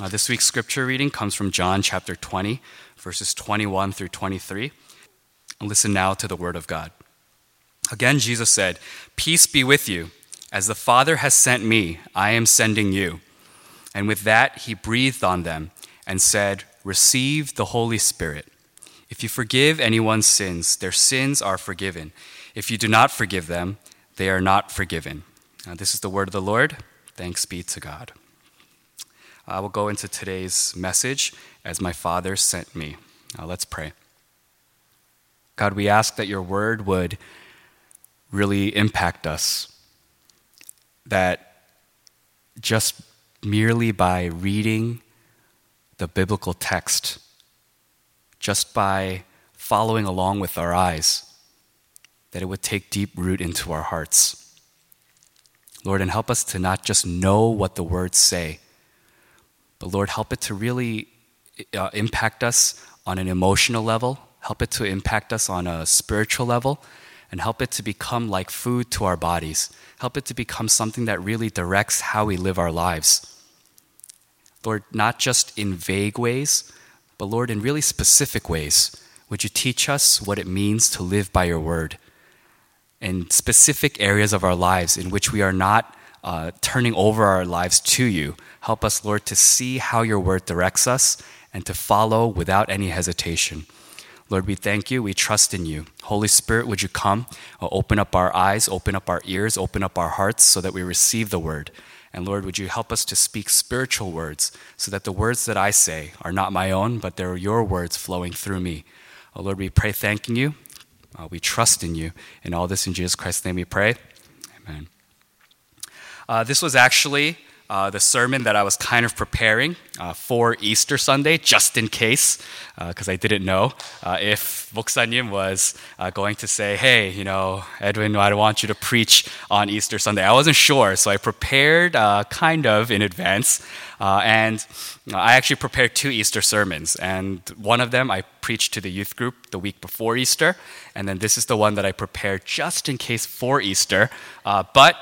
Uh, this week's scripture reading comes from John chapter 20, verses 21 through 23. Listen now to the word of God. Again, Jesus said, Peace be with you. As the Father has sent me, I am sending you. And with that, he breathed on them and said, Receive the Holy Spirit. If you forgive anyone's sins, their sins are forgiven. If you do not forgive them, they are not forgiven. Now, this is the word of the Lord. Thanks be to God. I will go into today's message as my Father sent me. Now, let's pray. God, we ask that your word would really impact us that just merely by reading the biblical text, just by following along with our eyes, that it would take deep root into our hearts. Lord, and help us to not just know what the words say, but Lord, help it to really uh, impact us on an emotional level, help it to impact us on a spiritual level, and help it to become like food to our bodies. Help it to become something that really directs how we live our lives. Lord, not just in vague ways, but Lord, in really specific ways. Would you teach us what it means to live by your word? In specific areas of our lives in which we are not uh, turning over our lives to you, help us, Lord, to see how your word directs us and to follow without any hesitation. Lord, we thank you. We trust in you. Holy Spirit, would you come, uh, open up our eyes, open up our ears, open up our hearts so that we receive the word. And Lord, would you help us to speak spiritual words so that the words that I say are not my own, but they're your words flowing through me. Oh, Lord, we pray thanking you. Uh, we trust in you. In all this, in Jesus Christ's name we pray. Amen. Uh, this was actually uh, the sermon that I was kind of preparing uh, for Easter Sunday, just in case, because uh, I didn't know uh, if Moksanim was uh, going to say, hey, you know, Edwin, I want you to preach on Easter Sunday. I wasn't sure, so I prepared uh, kind of in advance. and I actually prepared two Easter sermons, and one of them I preached to the youth group the week before Easter, and then this is the one that I prepared just in case for Easter. but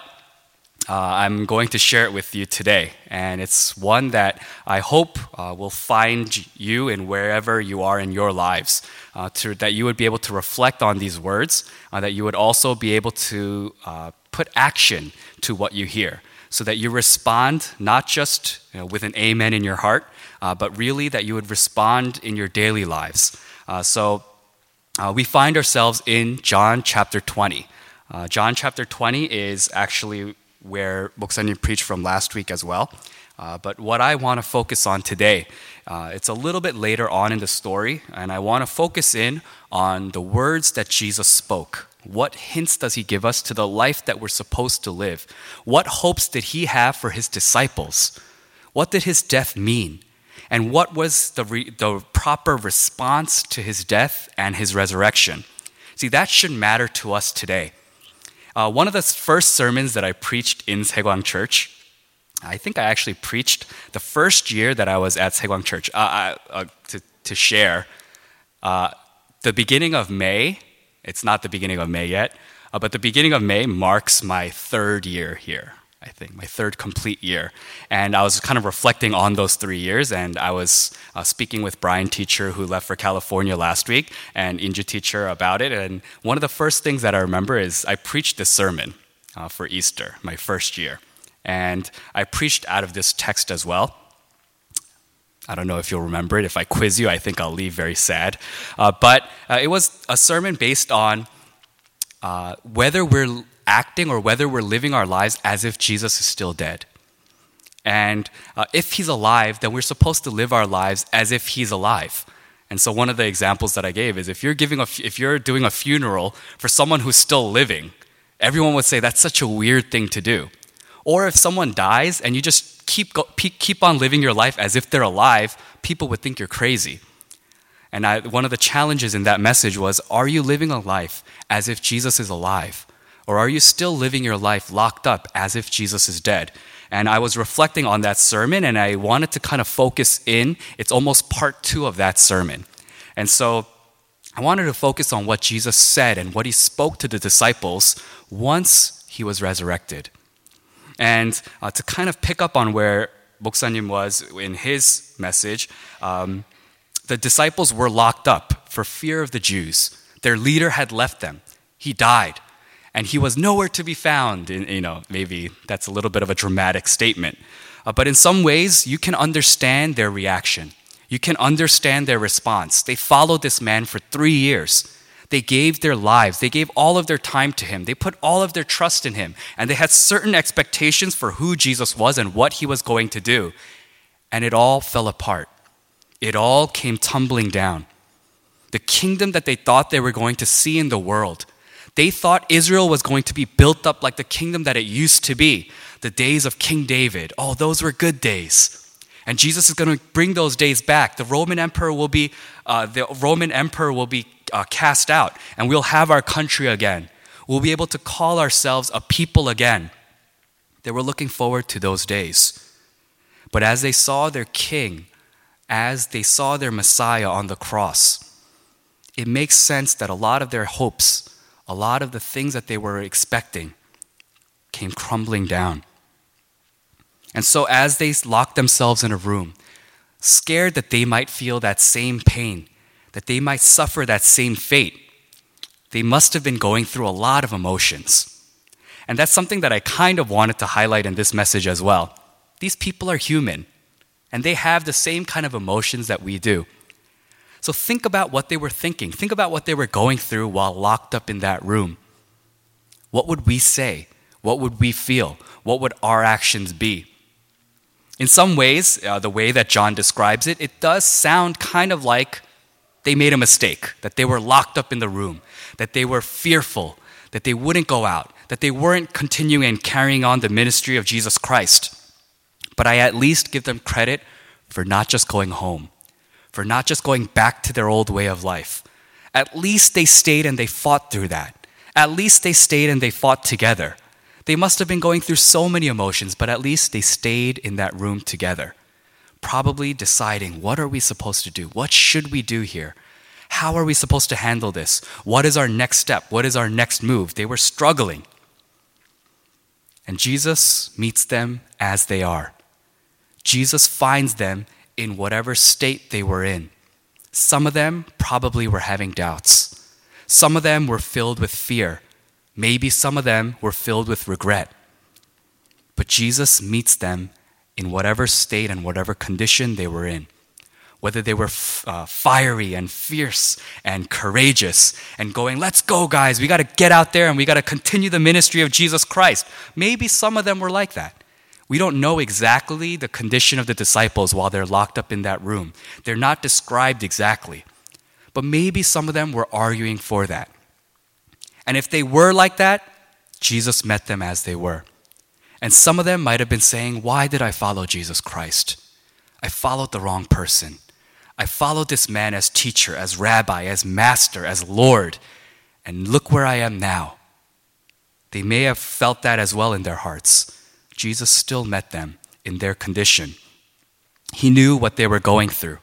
uh, I'm going to share it with you today. And it's one that I hope uh, will find you in wherever you are in your lives, uh, to, that you would be able to reflect on these words, uh, that you would also be able to uh, put action to what you hear, so that you respond not just you know, with an amen in your heart, uh, but really that you would respond in your daily lives. so we find ourselves in John chapter 20. John chapter 20 is actually where Moksanim preached from last week as well. Uh, but what I want to focus on today, uh, it's a little bit later on in the story, and I want to focus in on the words that Jesus spoke. What hints does he give us to the life that we're supposed to live? What hopes did he have for his disciples? What did his death mean? And what was the, re- the proper response to his death and his resurrection? See, that should matter to us today. Uh, one of the first sermons that I preached in Saegwang Church, I think I actually preached the first year that I was at Saegwang Church uh, uh, to, to share. Uh, the beginning of May, it's not the beginning of May yet, uh, but the beginning of May marks my third year here. I think, my third complete year. And I was kind of reflecting on those three years, and I was uh, speaking with Brian Teacher, who left for California last week, and Inju Teacher about it. And one of the first things that I remember is I preached this sermon uh, for Easter, my first year. And I preached out of this text as well. I don't know if you'll remember it. If I quiz you, I think I'll leave very sad. Uh, but uh, it was a sermon based on uh, whether we're acting or whether we're living our lives as if Jesus is still dead. And uh, if he's alive, then we're supposed to live our lives as if he's alive. And so one of the examples that I gave is if you're giving a, if you're doing a funeral for someone who's still living, everyone would say that's such a weird thing to do. Or if someone dies and you just keep go, keep on living your life as if they're alive, people would think you're crazy. And I, one of the challenges in that message was are you living a life as if Jesus is alive? Or are you still living your life locked up as if Jesus is dead? And I was reflecting on that sermon and I wanted to kind of focus in. It's almost part two of that sermon. And so I wanted to focus on what Jesus said and what he spoke to the disciples once he was resurrected. And uh, to kind of pick up on where Moksanim was in his message, um, the disciples were locked up for fear of the Jews. Their leader had left them. He died, and he was nowhere to be found. You know, maybe that's a little bit of a dramatic statement. Uh, but in some ways, you can understand their reaction. You can understand their response. They followed this man for three years. They gave their lives, they gave all of their time to him, they put all of their trust in him, and they had certain expectations for who Jesus was and what he was going to do. And it all fell apart. It all came tumbling down. The kingdom that they thought they were going to see in the world, they thought Israel was going to be built up like the kingdom that it used to be, the days of King David. Oh, those were good days. And Jesus is going to bring those days back. The Roman emperor will be, uh, the Roman emperor will be uh, cast out, and we'll have our country again. We'll be able to call ourselves a people again. They were looking forward to those days. But as they saw their king, as they saw their Messiah on the cross, it makes sense that a lot of their hopes, a lot of the things that they were expecting, came crumbling down. And so, as they locked themselves in a room, scared that they might feel that same pain, that they might suffer that same fate, they must have been going through a lot of emotions. And that's something that I kind of wanted to highlight in this message as well. These people are human, and they have the same kind of emotions that we do. So think about what they were thinking. Think about what they were going through while locked up in that room. What would we say? What would we feel? What would our actions be? In some ways, uh, the way that John describes it, it does sound kind of like they made a mistake, that they were locked up in the room, that they were fearful, that they wouldn't go out, that they weren't continuing and carrying on the ministry of Jesus Christ. But I at least give them credit for not just going home, for not just going back to their old way of life. At least they stayed and they fought through that. At least they stayed and they fought together. They must have been going through so many emotions, but at least they stayed in that room together probably deciding what are we supposed to do? What should we do here? How are we supposed to handle this? What is our next step? What is our next move? They were struggling. And Jesus meets them as they are. Jesus finds them in whatever state they were in. Some of them probably were having doubts. Some of them were filled with fear. Maybe some of them were filled with regret. But Jesus meets them in whatever state and whatever condition they were in. Whether they were f- uh, fiery and fierce and courageous and going, let's go, guys, we got to get out there and we got to continue the ministry of Jesus Christ. Maybe some of them were like that. We don't know exactly the condition of the disciples while they're locked up in that room. They're not described exactly. But maybe some of them were arguing for that. And if they were like that, Jesus met them as they were. And some of them might have been saying, Why did I follow Jesus Christ? I followed the wrong person. I followed this man as teacher, as rabbi, as master, as Lord. And look where I am now. They may have felt that as well in their hearts. Jesus still met them in their condition. He knew what they were going through.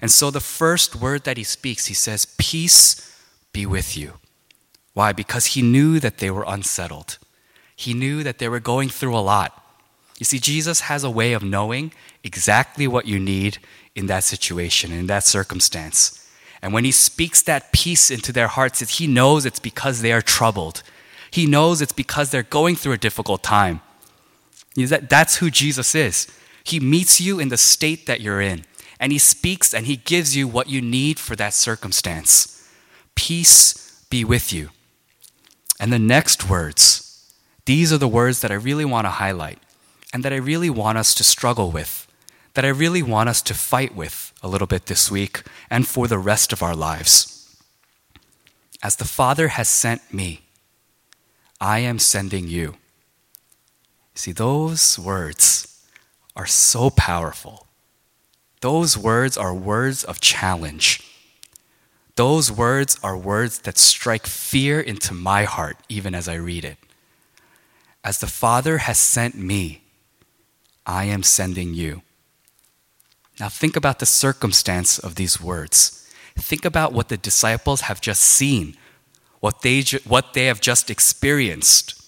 And so the first word that he speaks, he says, Peace be with you. Why? Because he knew that they were unsettled. He knew that they were going through a lot. You see, Jesus has a way of knowing exactly what you need in that situation, in that circumstance. And when He speaks that peace into their hearts, He knows it's because they are troubled. He knows it's because they're going through a difficult time. That's who Jesus is. He meets you in the state that you're in, and He speaks and He gives you what you need for that circumstance. Peace be with you. And the next words, these are the words that I really want to highlight and that I really want us to struggle with, that I really want us to fight with a little bit this week and for the rest of our lives. As the Father has sent me, I am sending you. See, those words are so powerful. Those words are words of challenge. Those words are words that strike fear into my heart even as I read it. As the Father has sent me, I am sending you. Now think about the circumstance of these words. think about what the disciples have just seen, what they, what they have just experienced.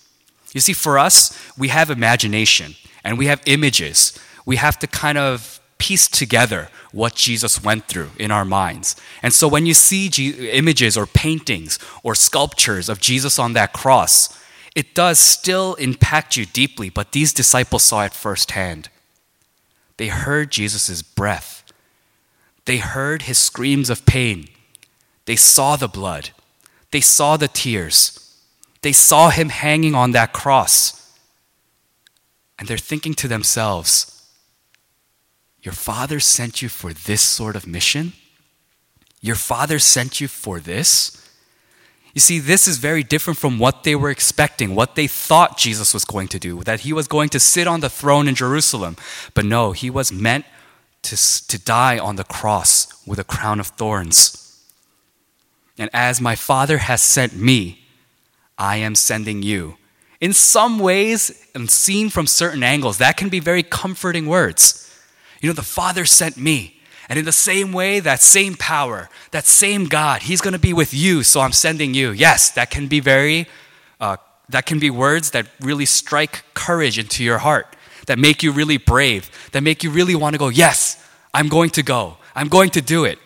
You see, for us, we have imagination and we have images. We have to kind of piece together what Jesus went through in our minds. And so when you see G- images or paintings or sculptures of Jesus on that cross, it does still impact you deeply, but these disciples saw it firsthand. They heard Jesus' breath. They heard his screams of pain. They saw the blood. They saw the tears. They saw him hanging on that cross. And they're thinking to themselves, Your father sent you for this sort of mission? Your father sent you for this? You see, this is very different from what they were expecting, what they thought Jesus was going to do, that he was going to sit on the throne in Jerusalem. But no, he was meant to, to die on the cross with a crown of thorns. And as my Father has sent me, I am sending you. In some ways, and seen from certain angles, that can be very comforting words. You know, the Father sent me. And in the same way, that same power, that same God, He's going to be with you, so I'm sending you. Yes, that can be very, uh, that can be words that really strike courage into your heart, that make you really brave, that make you really want to go, yes, I'm going to go, I'm going to do it.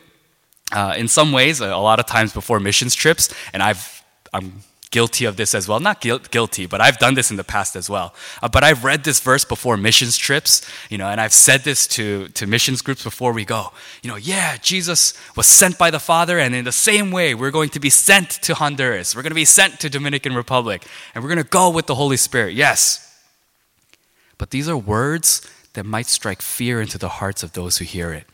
Uh, in some ways, a lot of times before missions trips, and I've, I'm guilty of this as well. Not guilty, but I've done this in the past as well. Uh, but I've read this verse before missions trips, you know, and I've said this to, to missions groups before we go. You know, yeah, Jesus was sent by the Father, and in the same way, we're going to be sent to Honduras. We're going to be sent to Dominican Republic, and we're going to go with the Holy Spirit. Yes. But these are words that might strike fear into the hearts of those who hear it.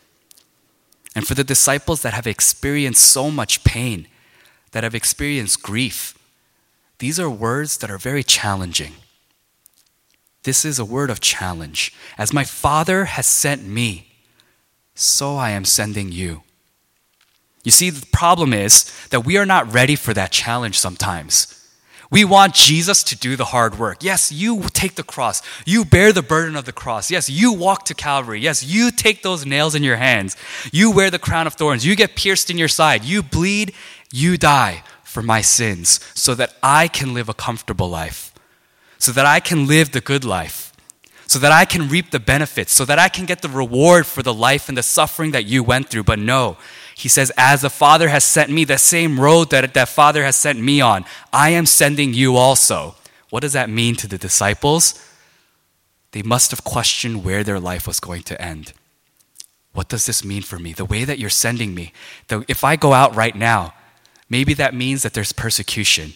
And for the disciples that have experienced so much pain, that have experienced grief, these are words that are very challenging. This is a word of challenge. As my Father has sent me, so I am sending you. You see, the problem is that we are not ready for that challenge sometimes. We want Jesus to do the hard work. Yes, you take the cross. You bear the burden of the cross. Yes, you walk to Calvary. Yes, you take those nails in your hands. You wear the crown of thorns. You get pierced in your side. You bleed. You die for my sins so that I can live a comfortable life, so that I can live the good life, so that I can reap the benefits, so that I can get the reward for the life and the suffering that you went through. But no, he says, as the Father has sent me, the same road that that Father has sent me on, I am sending you also. What does that mean to the disciples? They must have questioned where their life was going to end. What does this mean for me? The way that you're sending me. Though if I go out right now, Maybe that means that there's persecution.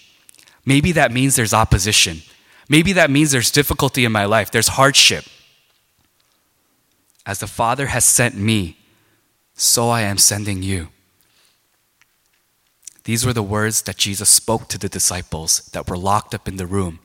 Maybe that means there's opposition. Maybe that means there's difficulty in my life, there's hardship. As the Father has sent me, so I am sending you. These were the words that Jesus spoke to the disciples that were locked up in the room.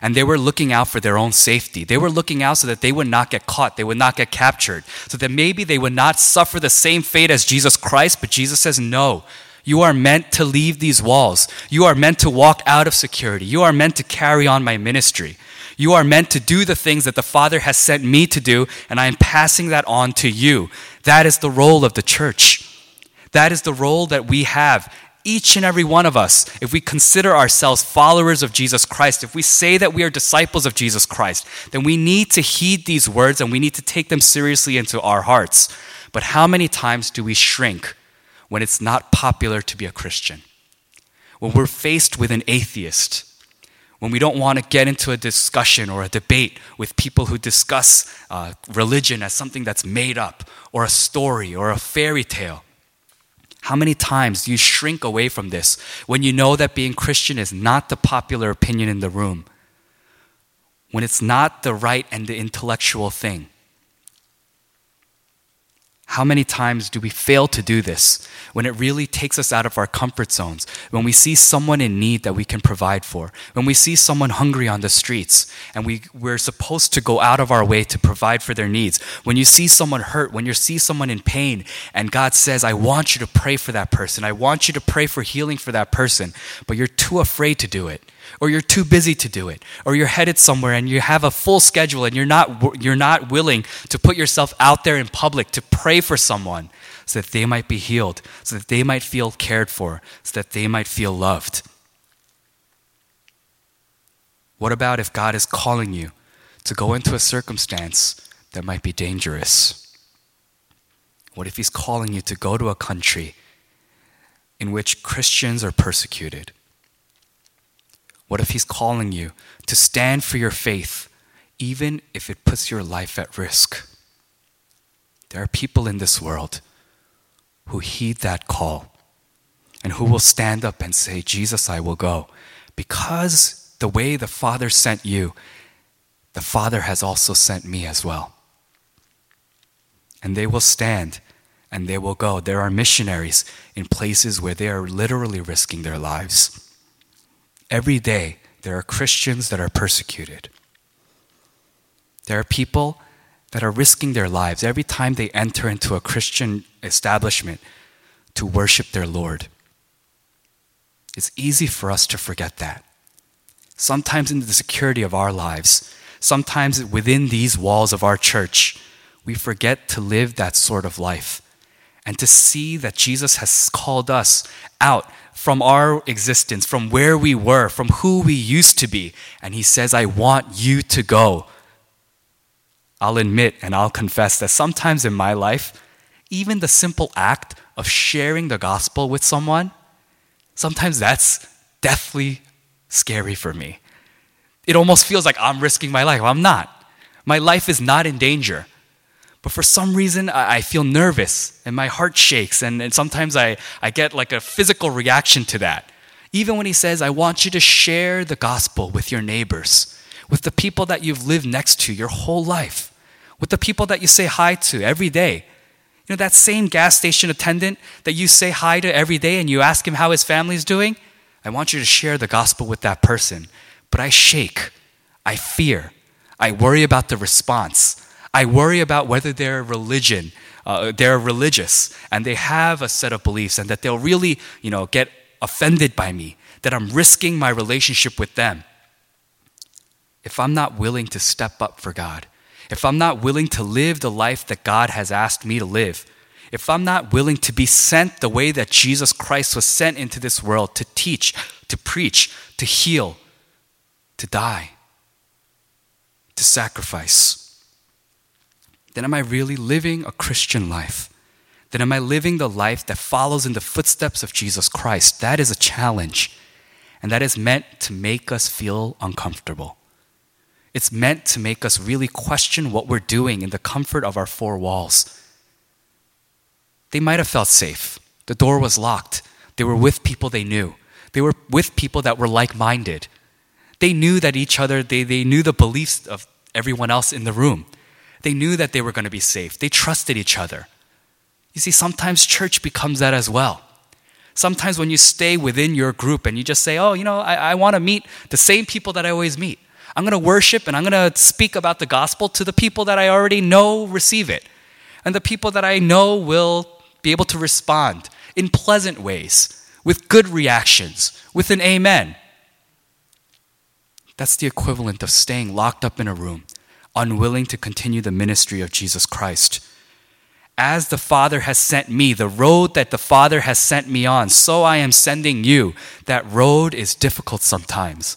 And they were looking out for their own safety. They were looking out so that they would not get caught, they would not get captured, so that maybe they would not suffer the same fate as Jesus Christ. But Jesus says, No, you are meant to leave these walls. You are meant to walk out of security. You are meant to carry on my ministry. You are meant to do the things that the Father has sent me to do, and I am passing that on to you. That is the role of the church. That is the role that we have, each and every one of us. If we consider ourselves followers of Jesus Christ, if we say that we are disciples of Jesus Christ, then we need to heed these words and we need to take them seriously into our hearts. But how many times do we shrink? When it's not popular to be a Christian, when we're faced with an atheist, when we don't want to get into a discussion or a debate with people who discuss uh, religion as something that's made up or a story or a fairy tale. How many times do you shrink away from this when you know that being Christian is not the popular opinion in the room? When it's not the right and the intellectual thing? How many times do we fail to do this when it really takes us out of our comfort zones? When we see someone in need that we can provide for, when we see someone hungry on the streets and we, we're supposed to go out of our way to provide for their needs, when you see someone hurt, when you see someone in pain, and God says, I want you to pray for that person, I want you to pray for healing for that person, but you're too afraid to do it or you're too busy to do it, or you're headed somewhere and you have a full schedule and you're not, you're not willing to put yourself out there in public to pray for someone so that they might be healed, so that they might feel cared for, so that they might feel loved? What about if God is calling you to go into a circumstance that might be dangerous? What if He's calling you to go to a country in which Christians are persecuted? What if He's calling you to stand for your faith, even if it puts your life at risk? There are people in this world who heed that call and who will stand up and say, Jesus, I will go. Because the way the Father sent you, the Father has also sent me as well. And they will stand and they will go. There are missionaries in places where they are literally risking their lives. Every day, there are Christians that are persecuted. There are people that are risking their lives every time they enter into a Christian establishment to worship their Lord. It's easy for us to forget that. Sometimes in the security of our lives, sometimes within these walls of our church, we forget to live that sort of life and to see that Jesus has called us out from our existence, from where we were, from who we used to be. And He says, I want you to go. I'll admit and I'll confess that sometimes in my life, even the simple act of sharing the gospel with someone, sometimes that's deathly scary for me. It almost feels like I'm risking my life. I'm not. My life is not in danger. But for some reason, I, feel nervous and my heart shakes, and, and sometimes I, I get like a physical reaction to that. Even when he says, I want you to share the gospel with your neighbors, with the people that you've lived next to your whole life, with the people that you say hi to every day. You know, that same gas station attendant that you say hi to every day and you ask him how his family's doing, I want you to share the gospel with that person. But I shake, I fear, I worry about the response. I worry about whether their religion, uh, they're religious and they have a set of beliefs and that they'll really, you know, get offended by me, that I'm risking my relationship with them. If I'm not willing to step up for God, if I'm not willing to live the life that God has asked me to live, if I'm not willing to be sent the way that Jesus Christ was sent into this world to teach, to preach, to heal, to die, to sacrifice, then am I really living a Christian life? Then am I living the life that follows in the footsteps of Jesus Christ? That is a challenge. And that is meant to make us feel uncomfortable. It's meant to make us really question what we're doing in the comfort of our four walls. They might have felt safe. The door was locked. They were with people they knew. They were with people that were like minded. They knew that each other, they, they knew the beliefs of everyone else in the room. They knew that they were going to be safe. They trusted each other. You see, sometimes church becomes that as well. Sometimes when you stay within your group and you just say, oh, you know, I, I want to meet the same people that I always meet. I'm going to worship and I'm going to speak about the gospel to the people that I already know receive it. And the people that I know will be able to respond in pleasant ways, with good reactions, with an amen. That's the equivalent of staying locked up in a room unwilling to continue the ministry of Jesus Christ. As the Father has sent me, the road that the Father has sent me on, so I am sending you. That road is difficult sometimes.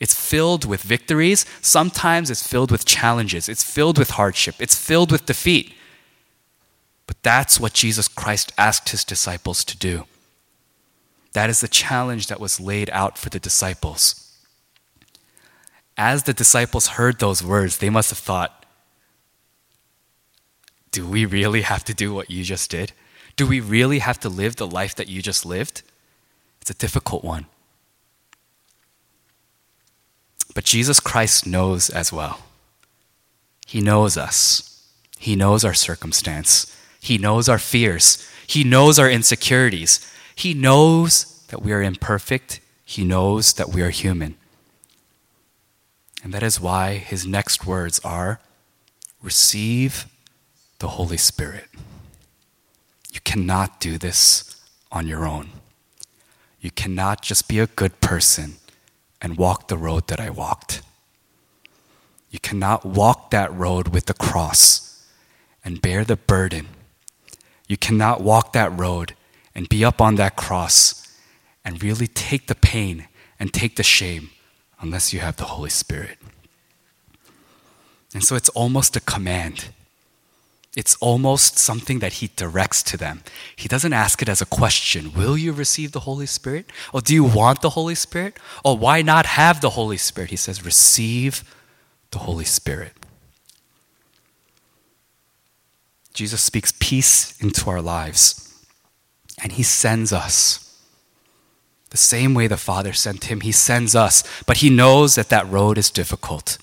It's filled with victories, sometimes it's filled with challenges, it's filled with hardship, it's filled with defeat. But that's what Jesus Christ asked his disciples to do. That is the challenge that was laid out for the disciples as the disciples heard those words, they must have thought, Do we really have to do what you just did? Do we really have to live the life that you just lived? It's a difficult one. But Jesus Christ knows as well. He knows us, He knows our circumstance, He knows our fears, He knows our insecurities, He knows that we are imperfect, He knows that we are human. And that is why his next words are receive the Holy Spirit. You cannot do this on your own. You cannot just be a good person and walk the road that I walked. You cannot walk that road with the cross and bear the burden, You cannot walk that road and be up on that cross and really take the pain and take the shame unless you have the Holy Spirit. And so it's almost a command. It's almost something that he directs to them. He doesn't ask it as a question Will you receive the Holy Spirit? Or do you want the Holy Spirit? Or why not have the Holy Spirit? He says, Receive the Holy Spirit. Jesus speaks peace into our lives, and he sends us. The same way the Father sent him, he sends us, but he knows that that road is difficult.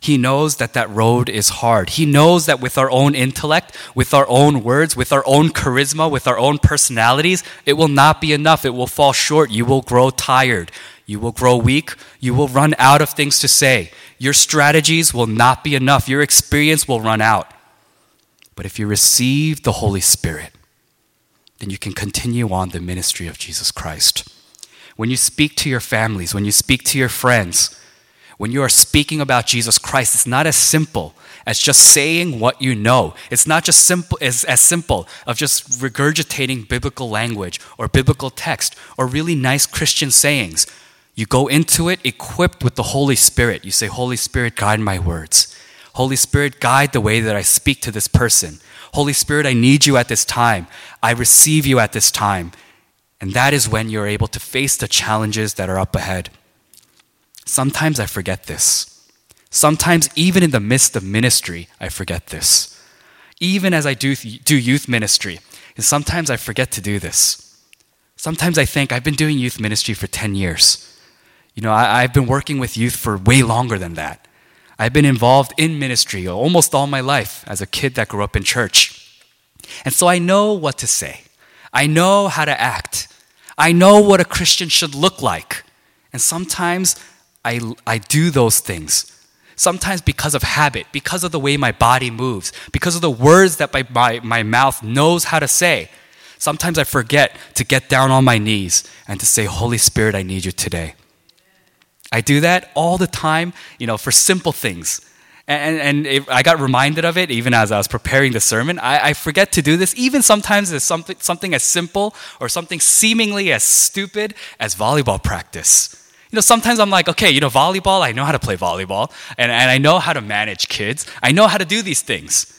He knows that that road is hard. He knows that with our own intellect, with our own words, with our own charisma, with our own personalities, it will not be enough. It will fall short. You will grow tired. You will grow weak. You will run out of things to say. Your strategies will not be enough. Your experience will run out. But if you receive the Holy Spirit, then you can continue on the ministry of Jesus Christ. When you speak to your families, when you speak to your friends, when you are speaking about Jesus Christ, it's not as simple as just saying what you know. It's not just simple as, as simple of just regurgitating biblical language or biblical text or really nice Christian sayings. You go into it equipped with the Holy Spirit. You say, Holy Spirit, guide my words. Holy Spirit, guide the way that I speak to this person. Holy Spirit, I need you at this time. I receive you at this time. And that is when you're able to face the challenges that are up ahead. Sometimes I forget this. Sometimes, even in the midst of ministry, I forget this. Even as I do, do youth ministry, and sometimes I forget to do this. Sometimes I think I've been doing youth ministry for 10 years. You know, I, I've been working with youth for way longer than that. I've been involved in ministry almost all my life as a kid that grew up in church. And so I know what to say. I know how to act. I know what a Christian should look like. And sometimes I, I do those things. Sometimes because of habit, because of the way my body moves, because of the words that my, my, my mouth knows how to say. Sometimes I forget to get down on my knees and to say, Holy Spirit, I need you today. I do that all the time, you know, for simple things. And, and it, I got reminded of it even as I was preparing the sermon. I, I forget to do this, even sometimes as something, something as simple or something seemingly as stupid as volleyball practice. You know, sometimes I'm like, okay, you know, volleyball, I know how to play volleyball, and, and I know how to manage kids. I know how to do these things.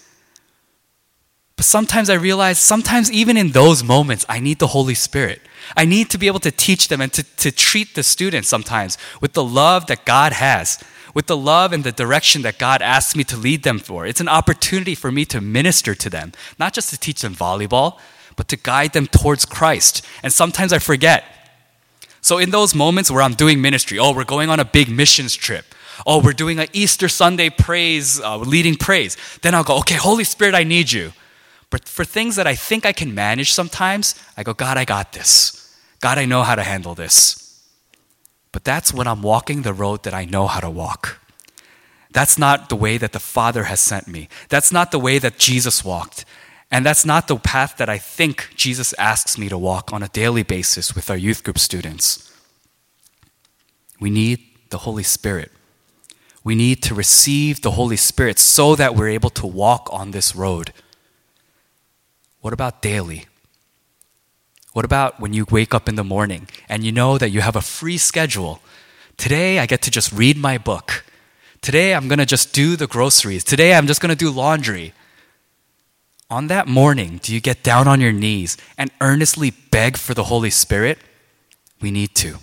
But sometimes I realize, sometimes even in those moments, I need the Holy Spirit. I need to be able to teach them and to, to treat the students sometimes with the love that God has, with the love and the direction that God asks me to lead them for. It's an opportunity for me to minister to them, not just to teach them volleyball, but to guide them towards Christ. And sometimes I forget. So, in those moments where I'm doing ministry, oh, we're going on a big missions trip. Oh, we're doing an Easter Sunday praise, uh, leading praise. Then I'll go, okay, Holy Spirit, I need you. But for things that I think I can manage sometimes, I go, God, I got this. God, I know how to handle this. But that's when I'm walking the road that I know how to walk. That's not the way that the Father has sent me. That's not the way that Jesus walked. And that's not the path that I think Jesus asks me to walk on a daily basis with our youth group students. We need the Holy Spirit. We need to receive the Holy Spirit so that we're able to walk on this road. What about daily? What about when you wake up in the morning and you know that you have a free schedule? Today I get to just read my book. Today I'm going to just do the groceries. Today I'm just going to do laundry. On that morning, do you get down on your knees and earnestly beg for the Holy Spirit? We need to.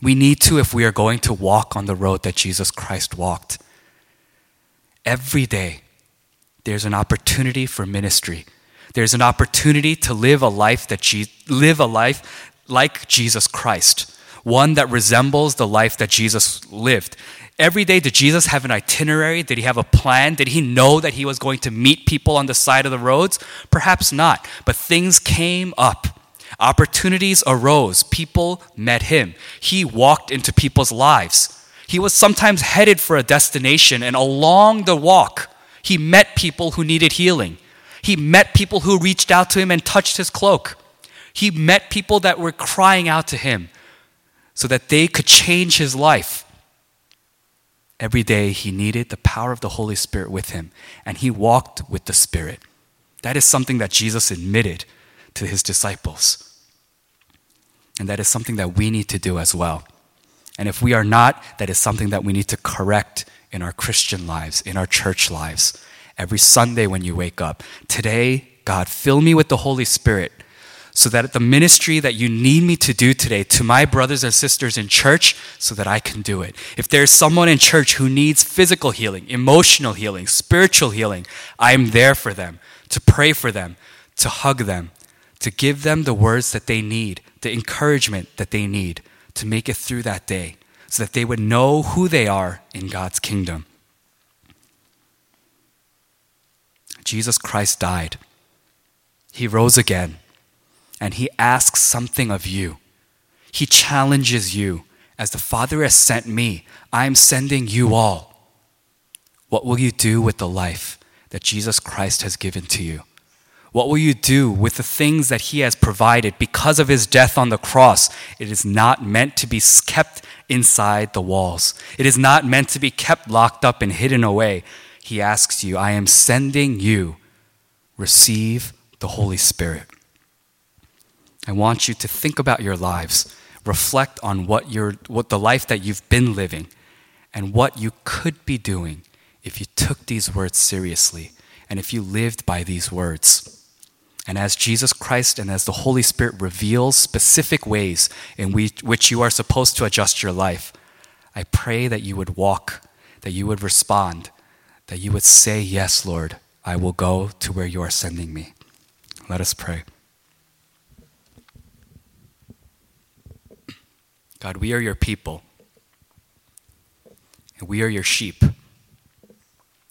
We need to if we are going to walk on the road that Jesus Christ walked. Every day, there's an opportunity for ministry. There's an opportunity to live a life that Je- live a life like Jesus Christ, one that resembles the life that Jesus lived. Every day, did Jesus have an itinerary? Did he have a plan? Did he know that he was going to meet people on the side of the roads? Perhaps not. But things came up. Opportunities arose. People met him. He walked into people's lives. He was sometimes headed for a destination, and along the walk, he met people who needed healing. He met people who reached out to him and touched his cloak. He met people that were crying out to him so that they could change his life. Every day he needed the power of the Holy Spirit with him, and he walked with the Spirit. That is something that Jesus admitted to his disciples. And that is something that we need to do as well. And if we are not, that is something that we need to correct in our Christian lives, in our church lives. Every Sunday when you wake up, today, God, fill me with the Holy Spirit so that the ministry that you need me to do today to my brothers and sisters in church so that I can do it. If there's someone in church who needs physical healing, emotional healing, spiritual healing, I am there for them to pray for them, to hug them, to give them the words that they need, the encouragement that they need to make it through that day so that they would know who they are in God's kingdom. Jesus Christ died. He rose again and he asks something of you. He challenges you. As the Father has sent me, I am sending you all. What will you do with the life that Jesus Christ has given to you? What will you do with the things that He has provided because of His death on the cross? It is not meant to be kept inside the walls, it is not meant to be kept locked up and hidden away. He asks you, I am sending you. Receive the Holy Spirit. I want you to think about your lives, reflect on what, what the life that you've been living, and what you could be doing if you took these words seriously and if you lived by these words. And as Jesus Christ and as the Holy Spirit reveals specific ways in which you are supposed to adjust your life, I pray that you would walk, that you would respond, that you would say, Yes, Lord, I will go to where you are sending me. Let us pray. God, we are your people, and we are your sheep.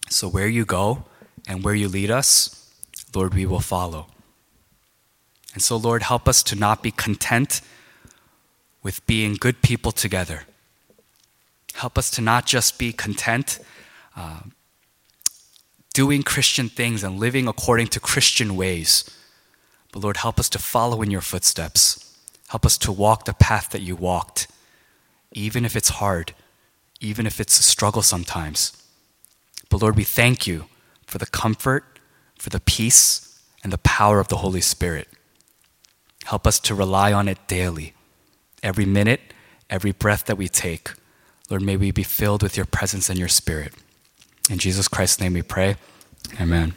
So where you go and where you lead us, Lord, we will follow. And so, Lord, help us to not be content with being good people together. Help us to not just be content uh, doing Christian things and living according to Christian ways, but Lord, help us to follow in your footsteps. Help us to walk the path that you walked, even if it's hard, even if it's a struggle sometimes. But Lord, we thank you for the comfort, for the peace, and the power of the Holy Spirit. Help us to rely on it daily, every minute, every breath that we take. Lord, may we be filled with your presence and your spirit. In Jesus Christ's name we pray. Amen.